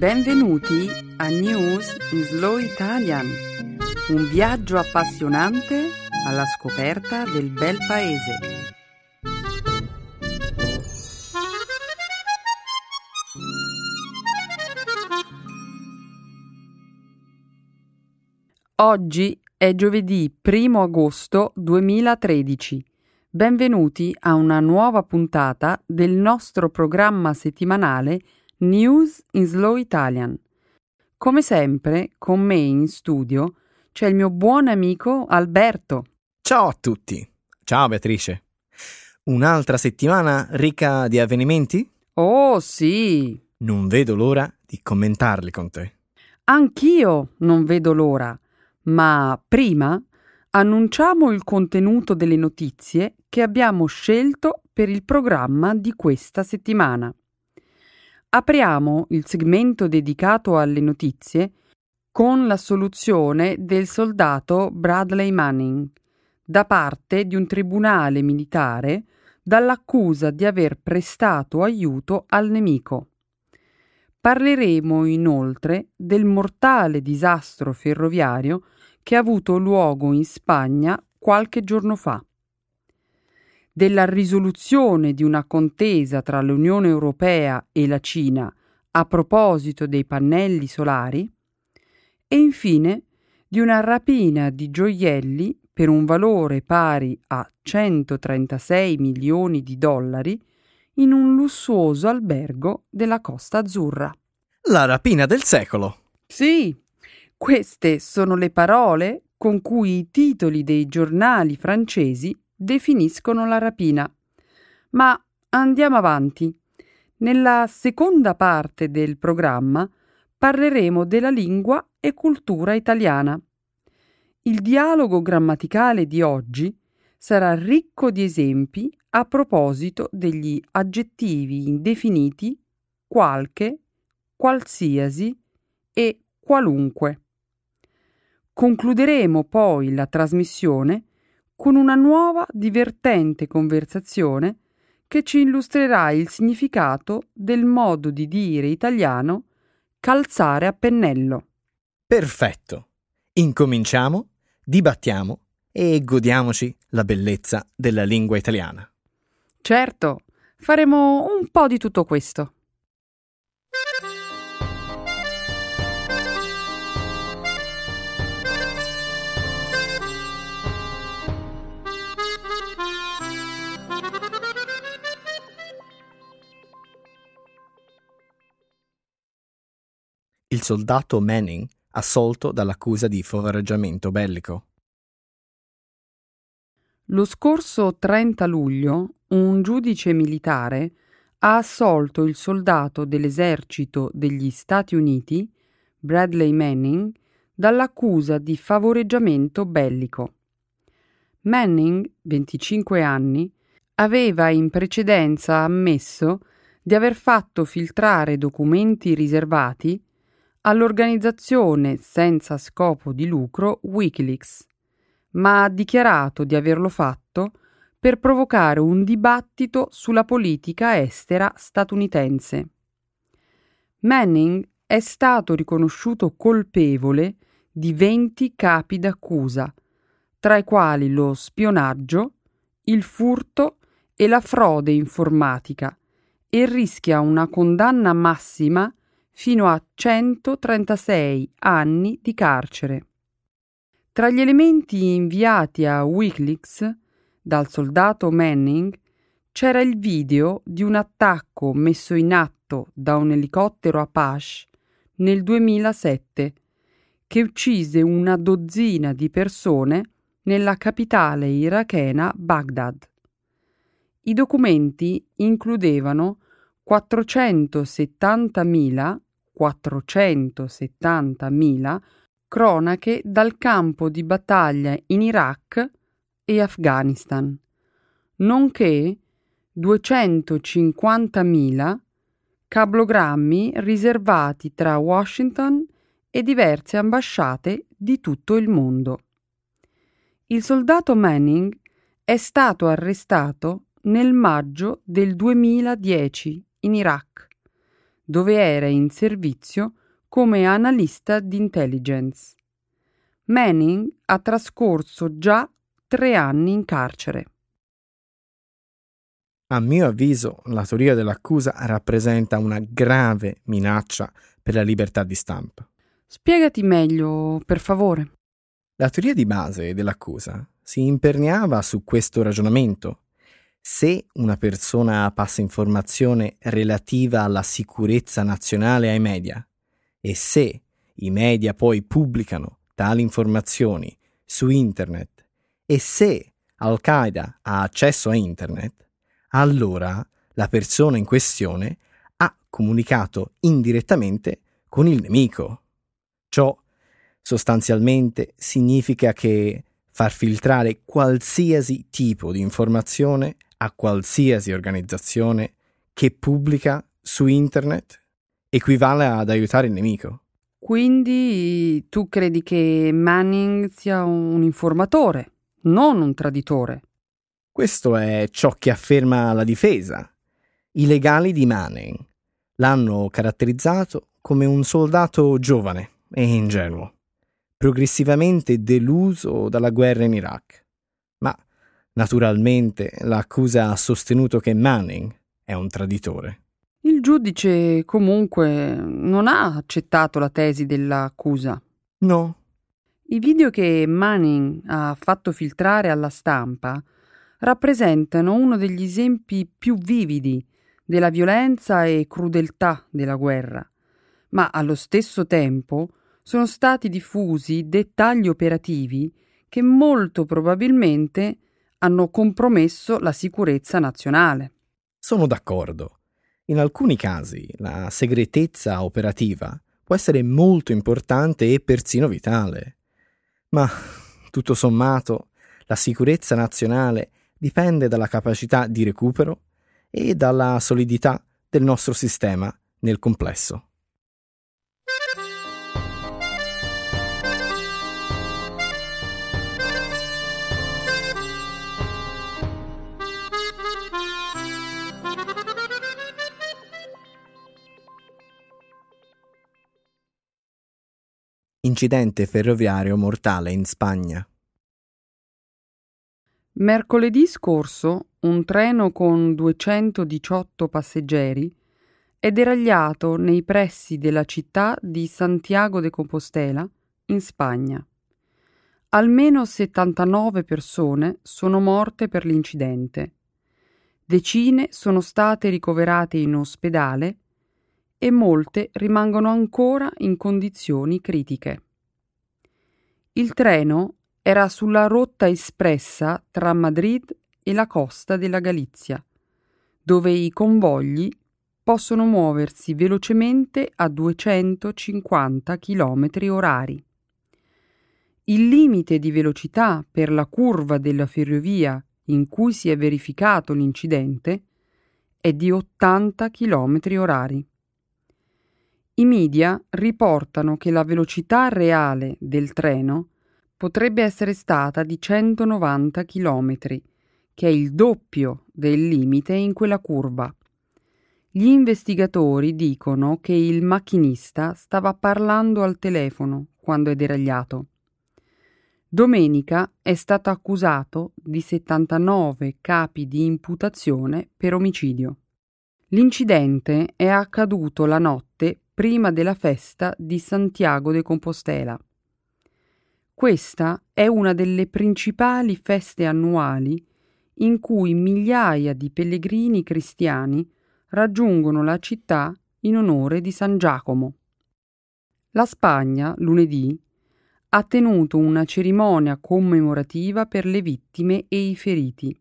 Benvenuti a News in Slow Italian, un viaggio appassionante alla scoperta del bel paese. Oggi è giovedì 1 agosto 2013. Benvenuti a una nuova puntata del nostro programma settimanale News in Slow Italian. Come sempre, con me in studio c'è il mio buon amico Alberto. Ciao a tutti. Ciao Beatrice. Un'altra settimana ricca di avvenimenti? Oh sì. Non vedo l'ora di commentarli con te. Anch'io non vedo l'ora. Ma prima annunciamo il contenuto delle notizie che abbiamo scelto per il programma di questa settimana. Apriamo il segmento dedicato alle notizie con la soluzione del soldato Bradley Manning da parte di un tribunale militare dall'accusa di aver prestato aiuto al nemico. Parleremo inoltre del mortale disastro ferroviario che ha avuto luogo in Spagna qualche giorno fa della risoluzione di una contesa tra l'Unione Europea e la Cina a proposito dei pannelli solari e infine di una rapina di gioielli per un valore pari a 136 milioni di dollari in un lussuoso albergo della Costa Azzurra. La rapina del secolo. Sì, queste sono le parole con cui i titoli dei giornali francesi definiscono la rapina. Ma andiamo avanti. Nella seconda parte del programma parleremo della lingua e cultura italiana. Il dialogo grammaticale di oggi sarà ricco di esempi a proposito degli aggettivi indefiniti qualche, qualsiasi e qualunque. Concluderemo poi la trasmissione con una nuova divertente conversazione che ci illustrerà il significato del modo di dire italiano calzare a pennello. Perfetto. Incominciamo, dibattiamo e godiamoci la bellezza della lingua italiana. Certo, faremo un po' di tutto questo. Il soldato Manning assolto dall'accusa di favoreggiamento bellico. Lo scorso 30 luglio un giudice militare ha assolto il soldato dell'esercito degli Stati Uniti, Bradley Manning, dall'accusa di favoreggiamento bellico. Manning, 25 anni, aveva in precedenza ammesso di aver fatto filtrare documenti riservati all'organizzazione senza scopo di lucro Wikileaks, ma ha dichiarato di averlo fatto per provocare un dibattito sulla politica estera statunitense. Manning è stato riconosciuto colpevole di 20 capi d'accusa, tra i quali lo spionaggio, il furto e la frode informatica, e rischia una condanna massima fino a 136 anni di carcere. Tra gli elementi inviati a Wikileaks dal soldato Manning c'era il video di un attacco messo in atto da un elicottero Apache nel 2007 che uccise una dozzina di persone nella capitale irachena Baghdad. I documenti includevano 470.000 470.000 cronache dal campo di battaglia in Iraq e Afghanistan, nonché 250.000 cablogrammi riservati tra Washington e diverse ambasciate di tutto il mondo. Il soldato Manning è stato arrestato nel maggio del 2010 in Iraq dove era in servizio come analista di intelligence. Manning ha trascorso già tre anni in carcere. A mio avviso, la teoria dell'accusa rappresenta una grave minaccia per la libertà di stampa. Spiegati meglio, per favore. La teoria di base dell'accusa si imperniava su questo ragionamento. Se una persona passa informazione relativa alla sicurezza nazionale ai media e se i media poi pubblicano tali informazioni su internet e se Al-Qaeda ha accesso a internet, allora la persona in questione ha comunicato indirettamente con il nemico. Ciò sostanzialmente significa che far filtrare qualsiasi tipo di informazione a qualsiasi organizzazione che pubblica su internet equivale ad aiutare il nemico. Quindi tu credi che Manning sia un informatore, non un traditore? Questo è ciò che afferma la difesa. I legali di Manning l'hanno caratterizzato come un soldato giovane e ingenuo, progressivamente deluso dalla guerra in Iraq. Naturalmente, l'accusa ha sostenuto che Manning è un traditore. Il giudice comunque non ha accettato la tesi dell'accusa. No. I video che Manning ha fatto filtrare alla stampa rappresentano uno degli esempi più vividi della violenza e crudeltà della guerra ma allo stesso tempo sono stati diffusi dettagli operativi che molto probabilmente hanno compromesso la sicurezza nazionale. Sono d'accordo. In alcuni casi la segretezza operativa può essere molto importante e persino vitale. Ma, tutto sommato, la sicurezza nazionale dipende dalla capacità di recupero e dalla solidità del nostro sistema nel complesso. Incidente ferroviario mortale in Spagna. Mercoledì scorso un treno con 218 passeggeri è deragliato nei pressi della città di Santiago de Compostela, in Spagna. Almeno 79 persone sono morte per l'incidente. Decine sono state ricoverate in ospedale e molte rimangono ancora in condizioni critiche. Il treno era sulla rotta espressa tra Madrid e la costa della Galizia, dove i convogli possono muoversi velocemente a 250 km orari. Il limite di velocità per la curva della ferrovia in cui si è verificato l'incidente è di 80 km orari. I media riportano che la velocità reale del treno potrebbe essere stata di 190 km, che è il doppio del limite in quella curva. Gli investigatori dicono che il macchinista stava parlando al telefono quando è deragliato. Domenica è stato accusato di 79 capi di imputazione per omicidio. L'incidente è accaduto la notte prima della festa di Santiago de Compostela. Questa è una delle principali feste annuali in cui migliaia di pellegrini cristiani raggiungono la città in onore di San Giacomo. La Spagna, lunedì, ha tenuto una cerimonia commemorativa per le vittime e i feriti.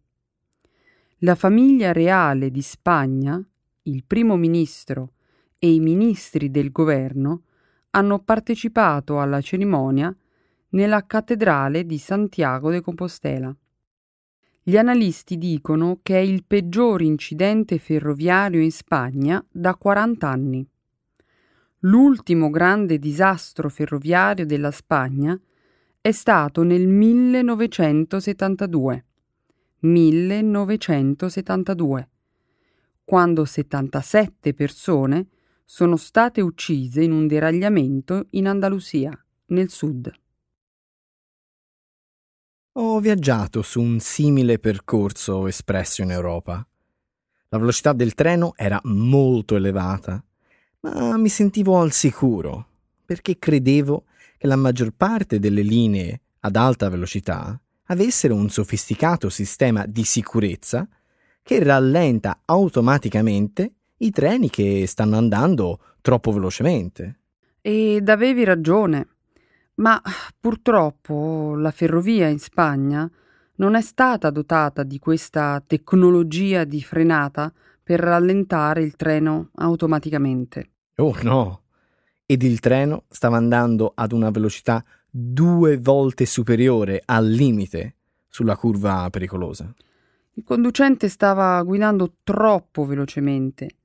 La famiglia reale di Spagna, il primo ministro e i ministri del governo hanno partecipato alla cerimonia nella cattedrale di Santiago de Compostela. Gli analisti dicono che è il peggior incidente ferroviario in Spagna da 40 anni. L'ultimo grande disastro ferroviario della Spagna è stato nel 1972. 1972, quando 77 persone sono state uccise in un deragliamento in Andalusia, nel sud. Ho viaggiato su un simile percorso espresso in Europa. La velocità del treno era molto elevata, ma mi sentivo al sicuro, perché credevo che la maggior parte delle linee ad alta velocità avessero un sofisticato sistema di sicurezza che rallenta automaticamente i treni che stanno andando troppo velocemente. Ed avevi ragione. Ma purtroppo la ferrovia in Spagna non è stata dotata di questa tecnologia di frenata per rallentare il treno automaticamente. Oh no! Ed il treno stava andando ad una velocità due volte superiore al limite sulla curva pericolosa. Il conducente stava guidando troppo velocemente.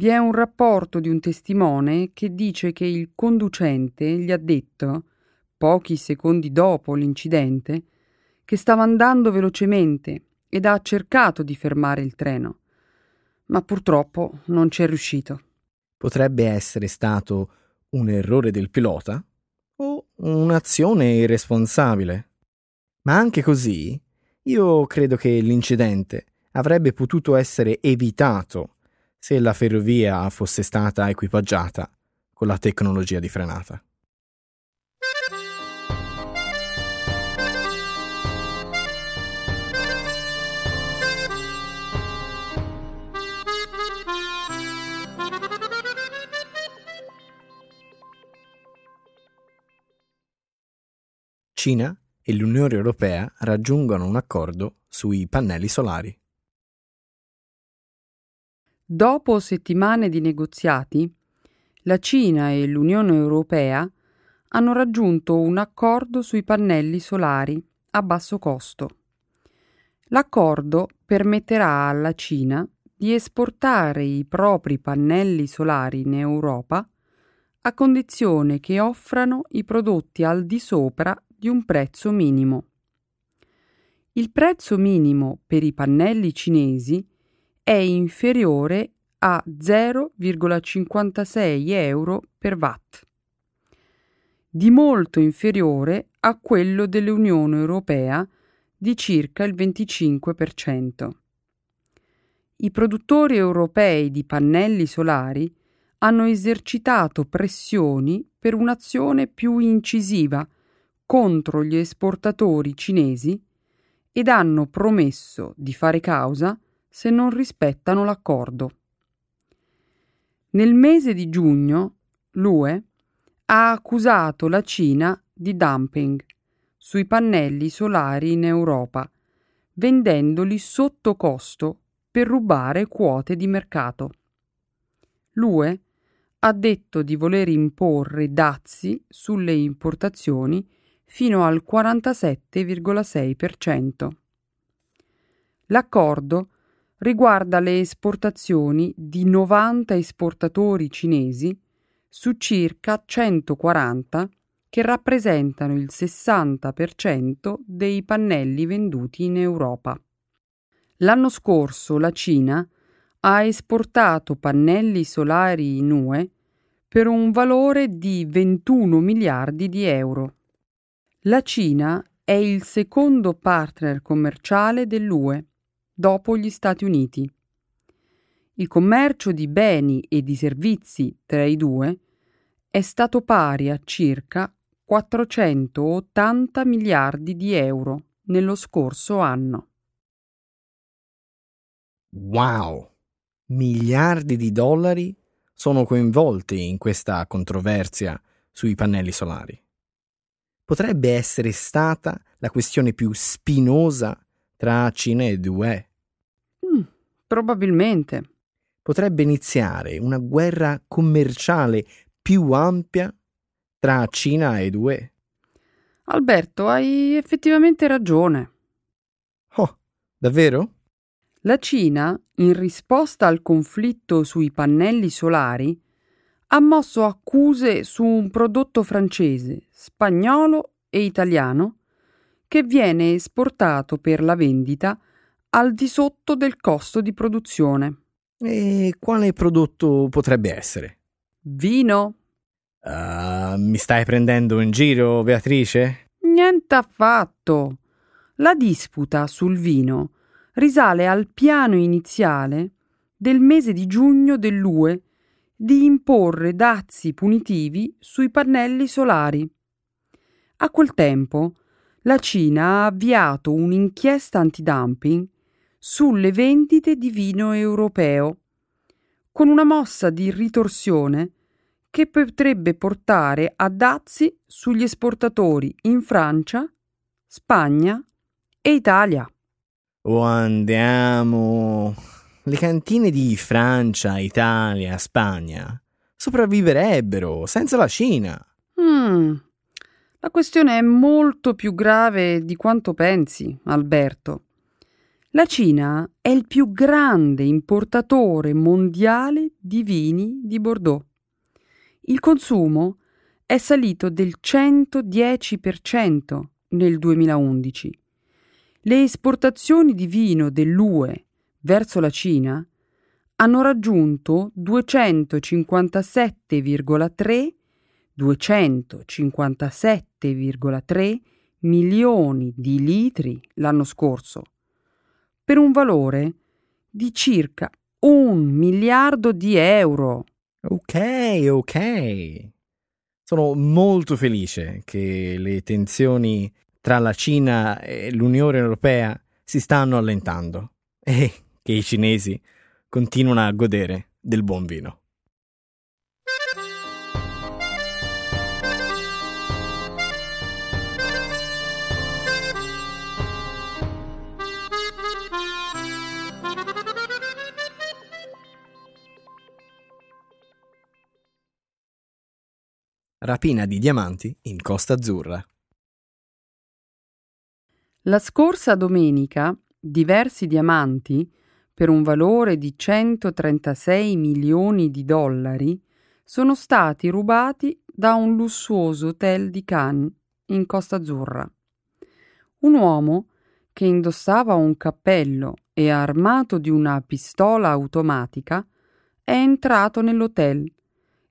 Vi è un rapporto di un testimone che dice che il conducente gli ha detto pochi secondi dopo l'incidente, che stava andando velocemente ed ha cercato di fermare il treno, ma purtroppo non ci è riuscito. Potrebbe essere stato un errore del pilota o un'azione irresponsabile. Ma anche così, io credo che l'incidente avrebbe potuto essere evitato se la ferrovia fosse stata equipaggiata con la tecnologia di frenata. Cina e l'Unione Europea raggiungono un accordo sui pannelli solari. Dopo settimane di negoziati, la Cina e l'Unione Europea hanno raggiunto un accordo sui pannelli solari a basso costo. L'accordo permetterà alla Cina di esportare i propri pannelli solari in Europa a condizione che offrano i prodotti al di sopra di un prezzo minimo. Il prezzo minimo per i pannelli cinesi è inferiore a 0,56 euro per watt, di molto inferiore a quello dell'Unione Europea di circa il 25%. I produttori europei di pannelli solari hanno esercitato pressioni per un'azione più incisiva contro gli esportatori cinesi ed hanno promesso di fare causa se non rispettano l'accordo. Nel mese di giugno l'UE ha accusato la Cina di dumping sui pannelli solari in Europa, vendendoli sotto costo per rubare quote di mercato. L'UE ha detto di voler imporre dazi sulle importazioni fino al 47,6%. L'accordo riguarda le esportazioni di 90 esportatori cinesi su circa 140 che rappresentano il 60% dei pannelli venduti in Europa. L'anno scorso la Cina ha esportato pannelli solari in UE per un valore di 21 miliardi di euro. La Cina è il secondo partner commerciale dell'UE, dopo gli Stati Uniti. Il commercio di beni e di servizi tra i due è stato pari a circa 480 miliardi di euro nello scorso anno. Wow! Miliardi di dollari sono coinvolti in questa controversia sui pannelli solari potrebbe essere stata la questione più spinosa tra Cina ed UE. Probabilmente. Potrebbe iniziare una guerra commerciale più ampia tra Cina ed UE. Alberto, hai effettivamente ragione. Oh, davvero? La Cina, in risposta al conflitto sui pannelli solari, ha mosso accuse su un prodotto francese, spagnolo e italiano che viene esportato per la vendita al di sotto del costo di produzione. E quale prodotto potrebbe essere? Vino? Uh, mi stai prendendo in giro, Beatrice? Niente affatto. La disputa sul vino risale al piano iniziale del mese di giugno dell'UE di imporre dazi punitivi sui pannelli solari. A quel tempo la Cina ha avviato un'inchiesta antidumping sulle vendite di vino europeo, con una mossa di ritorsione che potrebbe portare a dazi sugli esportatori in Francia, Spagna e Italia. Oh, andiamo. Le cantine di Francia, Italia, Spagna sopravviverebbero senza la Cina. Mm. La questione è molto più grave di quanto pensi, Alberto. La Cina è il più grande importatore mondiale di vini di Bordeaux. Il consumo è salito del 110% nel 2011. Le esportazioni di vino dell'UE verso la Cina hanno raggiunto 257,3 257,3 milioni di litri l'anno scorso, per un valore di circa un miliardo di euro. Ok, ok. Sono molto felice che le tensioni tra la Cina e l'Unione Europea si stanno allentando e che i cinesi continuano a godere del buon vino. Rapina di diamanti in Costa Azzurra. La scorsa domenica diversi diamanti, per un valore di 136 milioni di dollari, sono stati rubati da un lussuoso hotel di Cannes, in Costa Azzurra. Un uomo che indossava un cappello e armato di una pistola automatica è entrato nell'hotel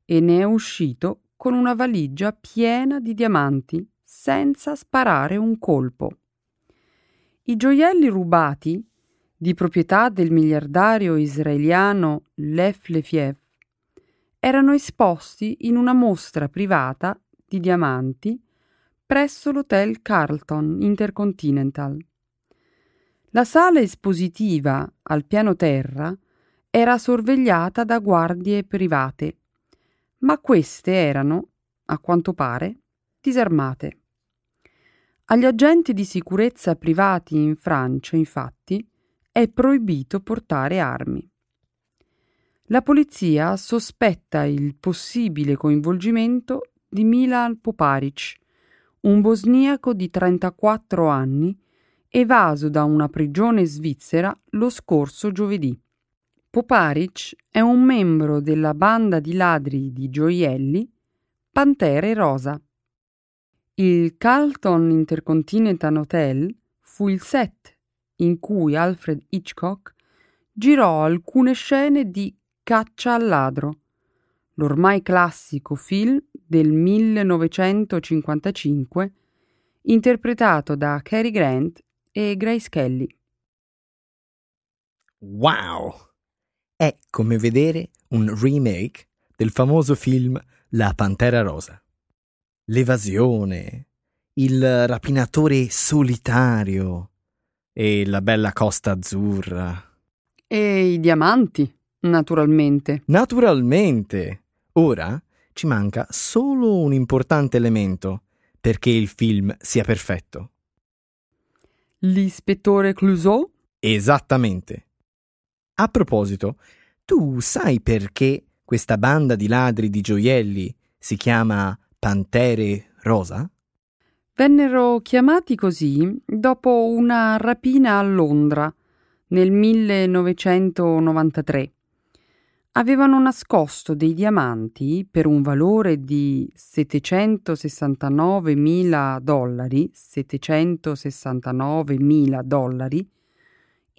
e ne è uscito con una valigia piena di diamanti senza sparare un colpo. I gioielli rubati, di proprietà del miliardario israeliano Lev Lefiev, erano esposti in una mostra privata di diamanti presso l'hotel Carlton Intercontinental. La sala espositiva al piano terra era sorvegliata da guardie private ma queste erano, a quanto pare, disarmate. Agli agenti di sicurezza privati in Francia, infatti, è proibito portare armi. La polizia sospetta il possibile coinvolgimento di Milan Poparic, un bosniaco di 34 anni, evaso da una prigione svizzera lo scorso giovedì. Poparic è un membro della banda di ladri di gioielli Pantere Rosa. Il Carlton Intercontinental Hotel fu il set in cui Alfred Hitchcock girò alcune scene di Caccia al ladro, l'ormai classico film del 1955 interpretato da Cary Grant e Grace Kelly. Wow! È come vedere un remake del famoso film La Pantera Rosa. L'evasione, il rapinatore solitario e la bella costa azzurra. E i diamanti, naturalmente. Naturalmente. Ora ci manca solo un importante elemento perché il film sia perfetto. L'ispettore Clouseau? Esattamente. A proposito, tu sai perché questa banda di ladri di gioielli si chiama Pantere Rosa? Vennero chiamati così dopo una rapina a Londra nel 1993. Avevano nascosto dei diamanti per un valore di 769.000 dollari, 769.000 dollari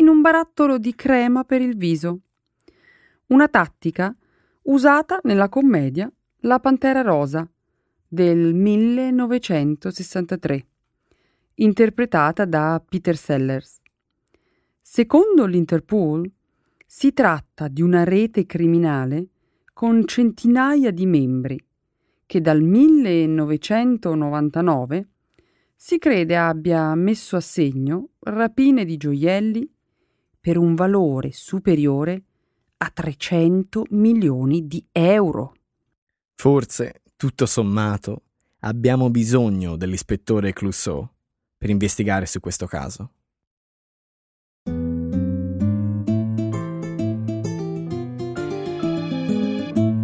in un barattolo di crema per il viso. Una tattica usata nella commedia La Pantera Rosa del 1963, interpretata da Peter Sellers. Secondo l'Interpol, si tratta di una rete criminale con centinaia di membri che dal 1999 si crede abbia messo a segno rapine di gioielli per un valore superiore a 300 milioni di euro. Forse, tutto sommato, abbiamo bisogno dell'ispettore Clouseau per investigare su questo caso.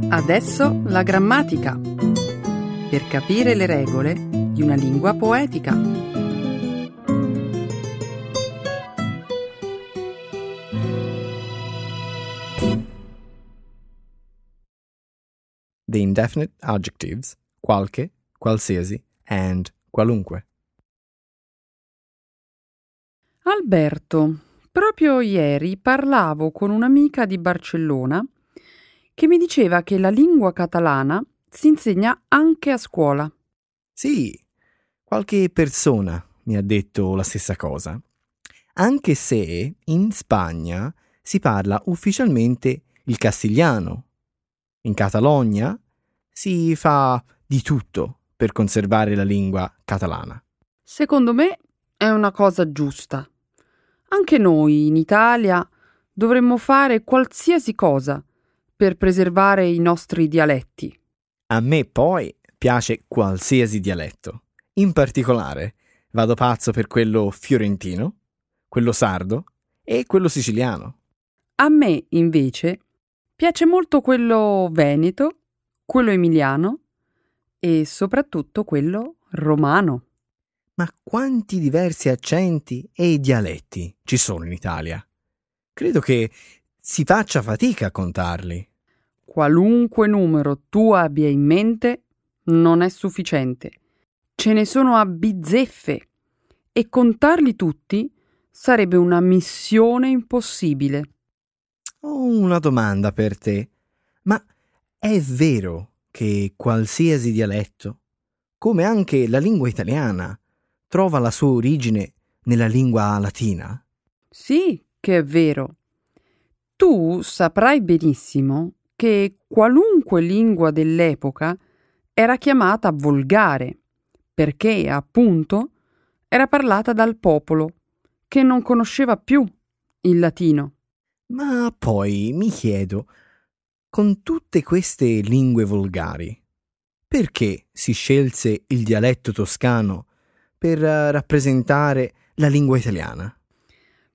Adesso la grammatica. Per capire le regole di una lingua poetica. The indefinite adjectives qualche, qualsiasi and qualunque. Alberto, proprio ieri parlavo con un'amica di Barcellona che mi diceva che la lingua catalana si insegna anche a scuola. Sì, qualche persona mi ha detto la stessa cosa. Anche se in Spagna si parla ufficialmente il castigliano. In Catalogna si fa di tutto per conservare la lingua catalana. Secondo me è una cosa giusta. Anche noi in Italia dovremmo fare qualsiasi cosa per preservare i nostri dialetti. A me poi piace qualsiasi dialetto. In particolare vado pazzo per quello fiorentino, quello sardo e quello siciliano. A me, invece, piace molto quello veneto, quello emiliano e soprattutto quello romano. Ma quanti diversi accenti e dialetti ci sono in Italia? Credo che si faccia fatica a contarli. Qualunque numero tu abbia in mente non è sufficiente. Ce ne sono a bizzeffe e contarli tutti sarebbe una missione impossibile. Ho una domanda per te. Ma è vero che qualsiasi dialetto, come anche la lingua italiana, trova la sua origine nella lingua latina? Sì, che è vero. Tu saprai benissimo che qualunque lingua dell'epoca era chiamata volgare, perché, appunto, era parlata dal popolo, che non conosceva più il latino. Ma poi mi chiedo, con tutte queste lingue volgari, perché si scelse il dialetto toscano per eh, rappresentare la lingua italiana?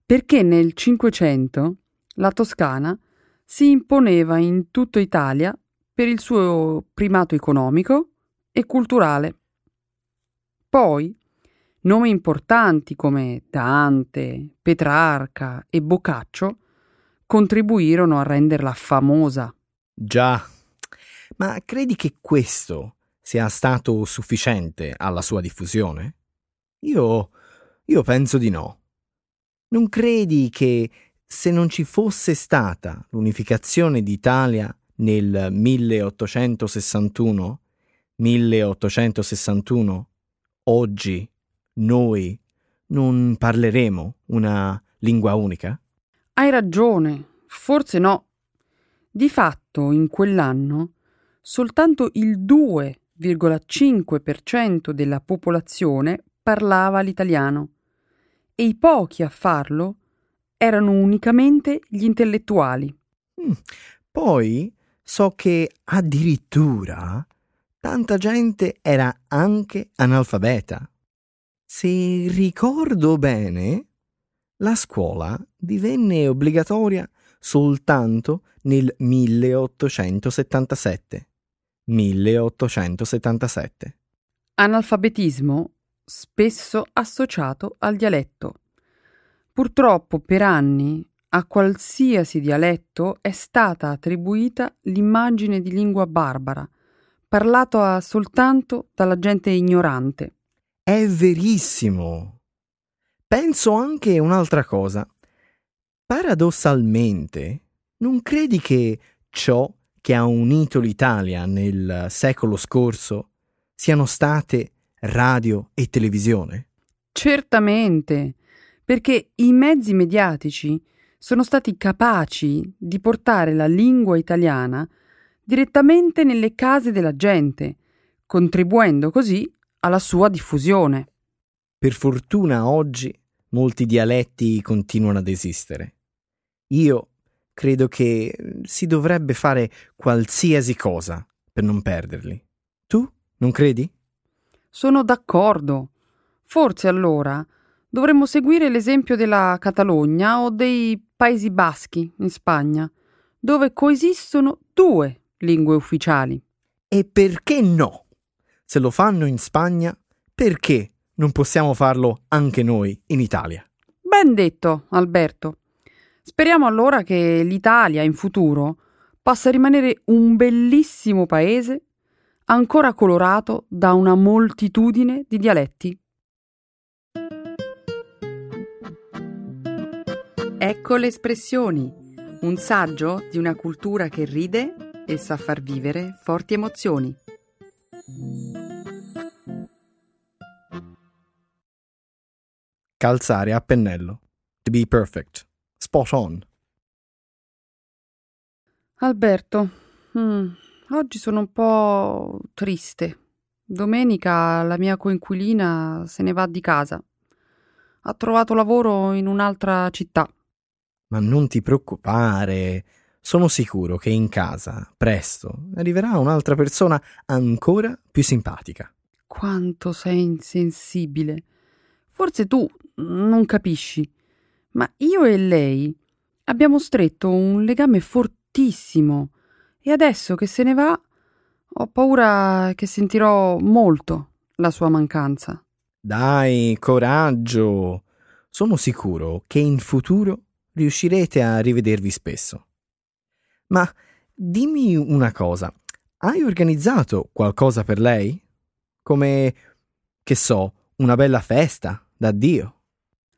Perché nel Cinquecento la Toscana si imponeva in tutta Italia per il suo primato economico e culturale. Poi, nomi importanti come Dante, Petrarca e Boccaccio contribuirono a renderla famosa. Già, ma credi che questo sia stato sufficiente alla sua diffusione? Io. io penso di no. Non credi che se non ci fosse stata l'unificazione d'Italia nel 1861, 1861, oggi noi non parleremo una lingua unica? Hai ragione, forse no. Di fatto, in quell'anno, soltanto il 2,5% della popolazione parlava l'italiano e i pochi a farlo erano unicamente gli intellettuali. Mm. Poi so che addirittura tanta gente era anche analfabeta. Se ricordo bene, la scuola divenne obbligatoria soltanto nel 1877. 1877. Analfabetismo spesso associato al dialetto. Purtroppo per anni a qualsiasi dialetto è stata attribuita l'immagine di lingua barbara, parlata soltanto dalla gente ignorante. È verissimo. Penso anche un'altra cosa. Paradossalmente, non credi che ciò che ha unito l'Italia nel secolo scorso siano state radio e televisione? Certamente, perché i mezzi mediatici sono stati capaci di portare la lingua italiana direttamente nelle case della gente, contribuendo così alla sua diffusione. Per fortuna oggi molti dialetti continuano ad esistere. Io credo che si dovrebbe fare qualsiasi cosa per non perderli. Tu non credi? Sono d'accordo. Forse allora dovremmo seguire l'esempio della Catalogna o dei Paesi Baschi in Spagna, dove coesistono due lingue ufficiali. E perché no? Se lo fanno in Spagna, perché non possiamo farlo anche noi in Italia? Ben detto, Alberto. Speriamo allora che l'Italia in futuro possa rimanere un bellissimo paese ancora colorato da una moltitudine di dialetti. Ecco le espressioni, un saggio di una cultura che ride e sa far vivere forti emozioni. Calzare a pennello. To be perfect. Spot on. Alberto, mm, oggi sono un po' triste. Domenica la mia coinquilina se ne va di casa. Ha trovato lavoro in un'altra città. Ma non ti preoccupare. Sono sicuro che in casa, presto, arriverà un'altra persona ancora più simpatica. Quanto sei insensibile. Forse tu non capisci, ma io e lei abbiamo stretto un legame fortissimo e adesso che se ne va ho paura che sentirò molto la sua mancanza. Dai, coraggio. Sono sicuro che in futuro riuscirete a rivedervi spesso. Ma dimmi una cosa, hai organizzato qualcosa per lei? Come, che so, una bella festa d'addio?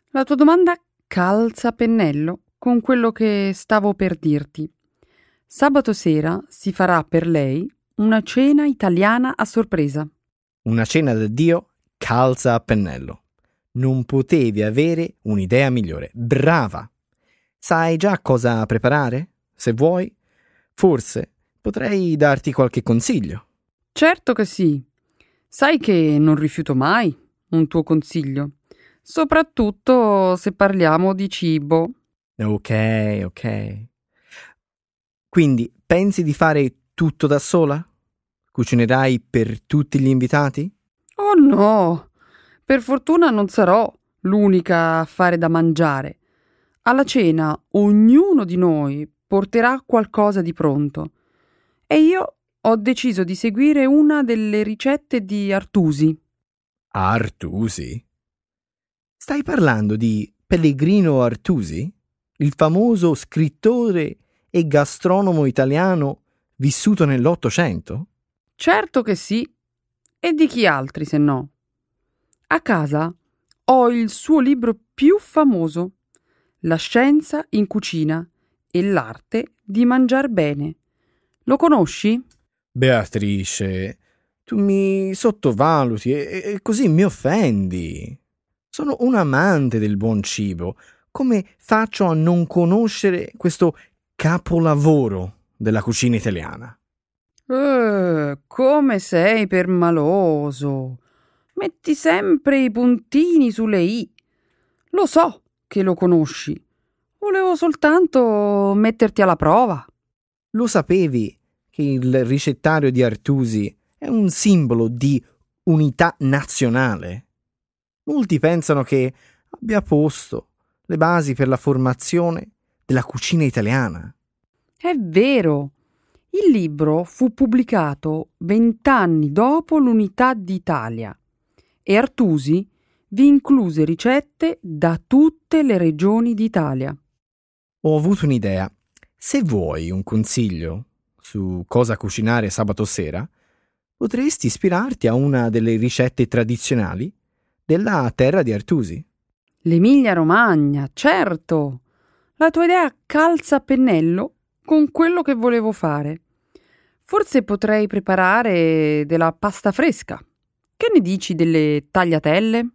La tua domanda calza pennello con quello che stavo per dirti. Sabato sera si farà per lei una cena italiana a sorpresa. Una cena d'addio calza a pennello. Non potevi avere un'idea migliore. Brava! Sai già cosa preparare? Se vuoi, forse potrei darti qualche consiglio. Certo che sì. Sai che non rifiuto mai un tuo consiglio, soprattutto se parliamo di cibo. Ok, ok. Quindi pensi di fare tutto da sola? Cucinerai per tutti gli invitati? Oh no! Per fortuna non sarò l'unica a fare da mangiare. Alla cena ognuno di noi porterà qualcosa di pronto e io ho deciso di seguire una delle ricette di Artusi. Artusi? Stai parlando di Pellegrino Artusi? Il famoso scrittore e gastronomo italiano vissuto nell'Ottocento? Certo che sì. E di chi altri se no? A casa ho il suo libro più famoso la scienza in cucina e l'arte di mangiar bene. Lo conosci? Beatrice, tu mi sottovaluti e, e così mi offendi. Sono un amante del buon cibo. Come faccio a non conoscere questo capolavoro della cucina italiana? Eh, come sei permaloso. Metti sempre i puntini sulle i. Lo so che lo conosci. Volevo soltanto metterti alla prova. Lo sapevi che il ricettario di Artusi è un simbolo di unità nazionale? Molti pensano che abbia posto le basi per la formazione della cucina italiana. È vero. Il libro fu pubblicato vent'anni dopo l'unità d'Italia e Artusi vi incluse ricette da tutte le regioni d'Italia. Ho avuto un'idea. Se vuoi un consiglio su cosa cucinare sabato sera, potresti ispirarti a una delle ricette tradizionali della terra di Artusi. L'Emilia Romagna, certo. La tua idea calza a pennello con quello che volevo fare. Forse potrei preparare della pasta fresca. Che ne dici delle tagliatelle?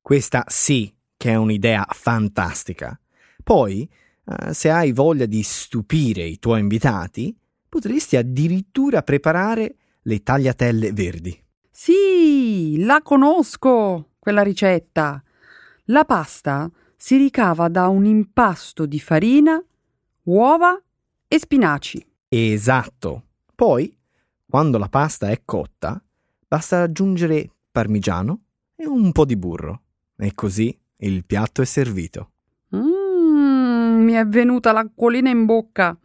Questa sì che è un'idea fantastica. Poi, eh, se hai voglia di stupire i tuoi invitati, potresti addirittura preparare le tagliatelle verdi. Sì, la conosco, quella ricetta. La pasta si ricava da un impasto di farina, uova e spinaci. Esatto. Poi, quando la pasta è cotta, basta aggiungere parmigiano e un po' di burro. E così il piatto è servito. Mmm, mi è venuta l'acquolina in bocca.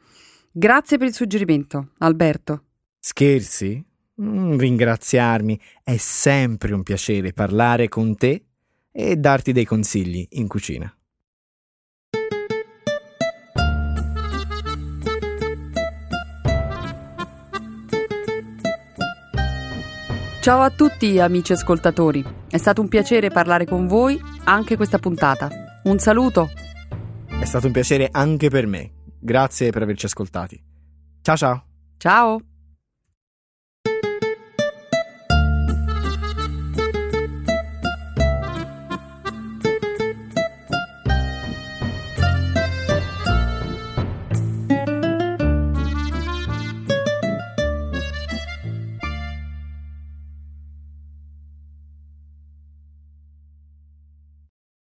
Grazie per il suggerimento, Alberto. Scherzi? Mm, ringraziarmi. È sempre un piacere parlare con te e darti dei consigli in cucina. Ciao a tutti amici ascoltatori, è stato un piacere parlare con voi anche questa puntata. Un saluto. È stato un piacere anche per me. Grazie per averci ascoltati. Ciao ciao. Ciao.